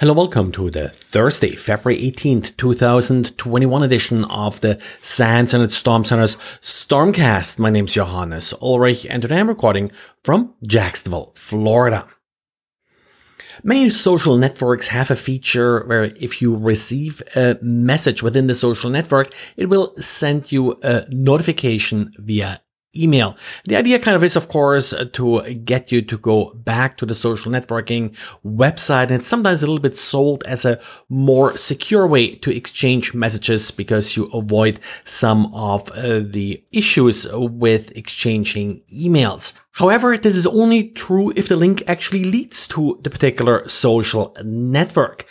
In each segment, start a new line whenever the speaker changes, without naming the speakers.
Hello, welcome to the Thursday, February 18th, 2021 edition of the SANS Internet Storm Center's Stormcast. My name's Johannes Ulrich and today I'm recording from Jacksonville, Florida. Many social networks have a feature where if you receive a message within the social network, it will send you a notification via email. The idea kind of is, of course, uh, to get you to go back to the social networking website. And it's sometimes a little bit sold as a more secure way to exchange messages because you avoid some of uh, the issues with exchanging emails. However, this is only true if the link actually leads to the particular social network.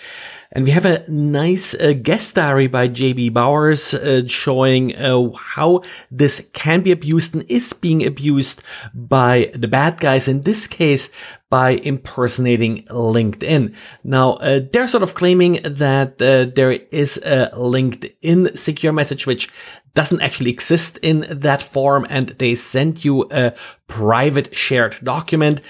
And we have a nice uh, guest diary by JB Bowers uh, showing uh, how this can be abused and is being abused by the bad guys. In this case, by impersonating LinkedIn. Now, uh, they're sort of claiming that uh, there is a LinkedIn secure message which doesn't actually exist in that form and they send you a private shared document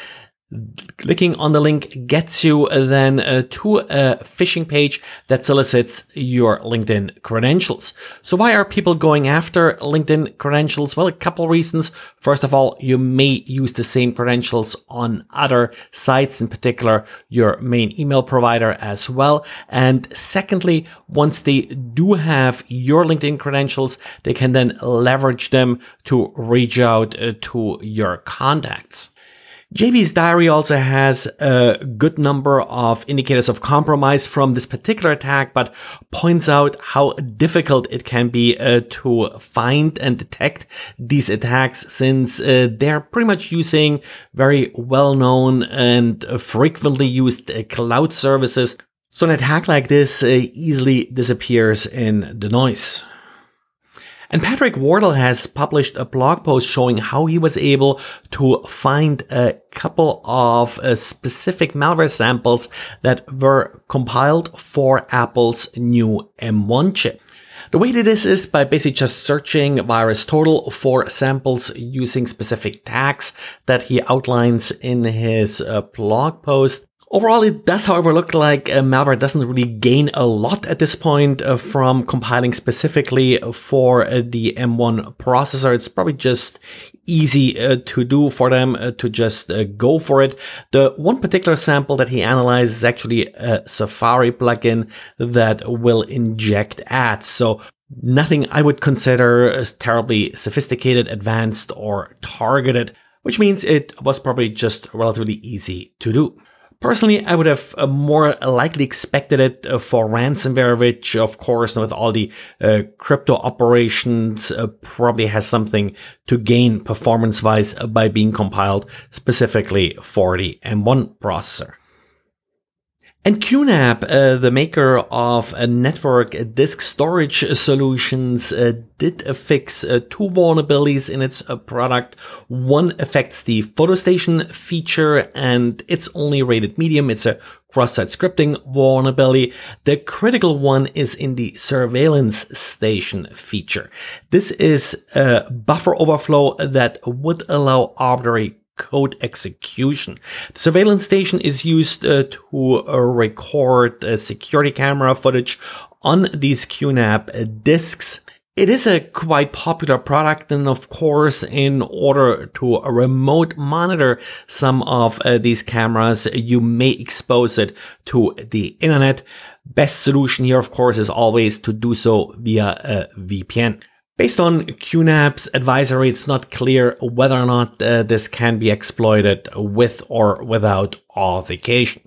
Clicking on the link gets you then uh, to a phishing page that solicits your LinkedIn credentials. So why are people going after LinkedIn credentials? Well, a couple reasons. First of all, you may use the same credentials on other sites, in particular your main email provider as well. And secondly, once they do have your LinkedIn credentials, they can then leverage them to reach out uh, to your contacts. JB's diary also has a good number of indicators of compromise from this particular attack, but points out how difficult it can be uh, to find and detect these attacks since uh, they're pretty much using very well known and frequently used uh, cloud services. So an attack like this uh, easily disappears in the noise. And Patrick Wardle has published a blog post showing how he was able to find a couple of uh, specific malware samples that were compiled for Apple's new M1 chip. The way did this is by basically just searching VirusTotal for samples using specific tags that he outlines in his uh, blog post. Overall, it does, however, look like uh, malware doesn't really gain a lot at this point uh, from compiling specifically for uh, the M1 processor. It's probably just easy uh, to do for them uh, to just uh, go for it. The one particular sample that he analyzed is actually a Safari plugin that will inject ads. So nothing I would consider terribly sophisticated, advanced, or targeted, which means it was probably just relatively easy to do. Personally, I would have uh, more likely expected it uh, for ransomware, which, of course, with all the uh, crypto operations, uh, probably has something to gain performance wise by being compiled specifically for the M1 processor. And QNAP, uh, the maker of network disk storage solutions, uh, did fix uh, two vulnerabilities in its uh, product. One affects the PhotoStation feature and it's only rated medium. It's a cross-site scripting vulnerability. The critical one is in the surveillance station feature. This is a buffer overflow that would allow arbitrary code execution. The surveillance station is used uh, to uh, record uh, security camera footage on these QNAP disks. It is a quite popular product, and of course, in order to remote monitor some of uh, these cameras, you may expose it to the internet. Best solution here, of course, is always to do so via a VPN. Based on QNAP's advisory, it's not clear whether or not uh, this can be exploited with or without authentication.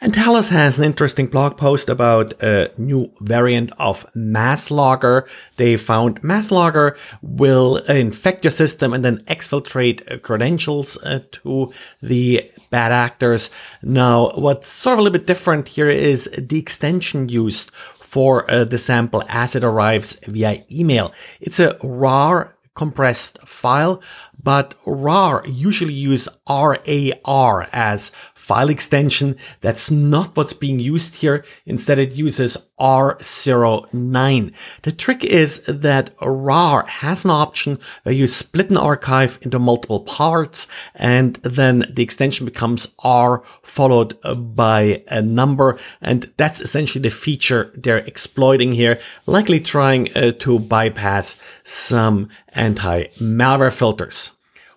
And Talos has an interesting blog post about a new variant of Masslogger. They found Masslogger will infect your system and then exfiltrate credentials uh, to the bad actors. Now, what's sort of a little bit different here is the extension used for uh, the sample as it arrives via email. It's a RAR compressed file, but RAR usually use RAR as file extension. That's not what's being used here. Instead, it uses R09. The trick is that RAR has an option where you split an archive into multiple parts and then the extension becomes R followed by a number. And that's essentially the feature they're exploiting here, likely trying uh, to bypass some anti-malware filters.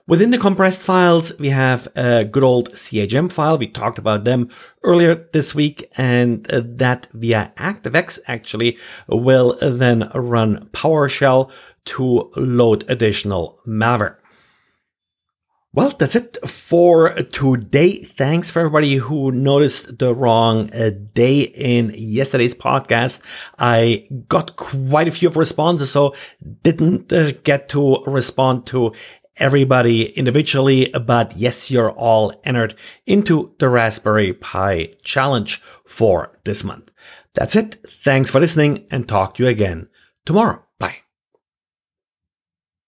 Within the compressed files, we have a good old CHM file. We talked about them earlier this week and uh, that via ActiveX actually will then run PowerShell to load additional malware. Well, that's it for today. Thanks for everybody who noticed the wrong uh, day in yesterday's podcast. I got quite a few of responses, so didn't uh, get to respond to everybody individually, but yes, you're all entered into the Raspberry Pi challenge for this month. That's it. Thanks for listening and talk to you again tomorrow.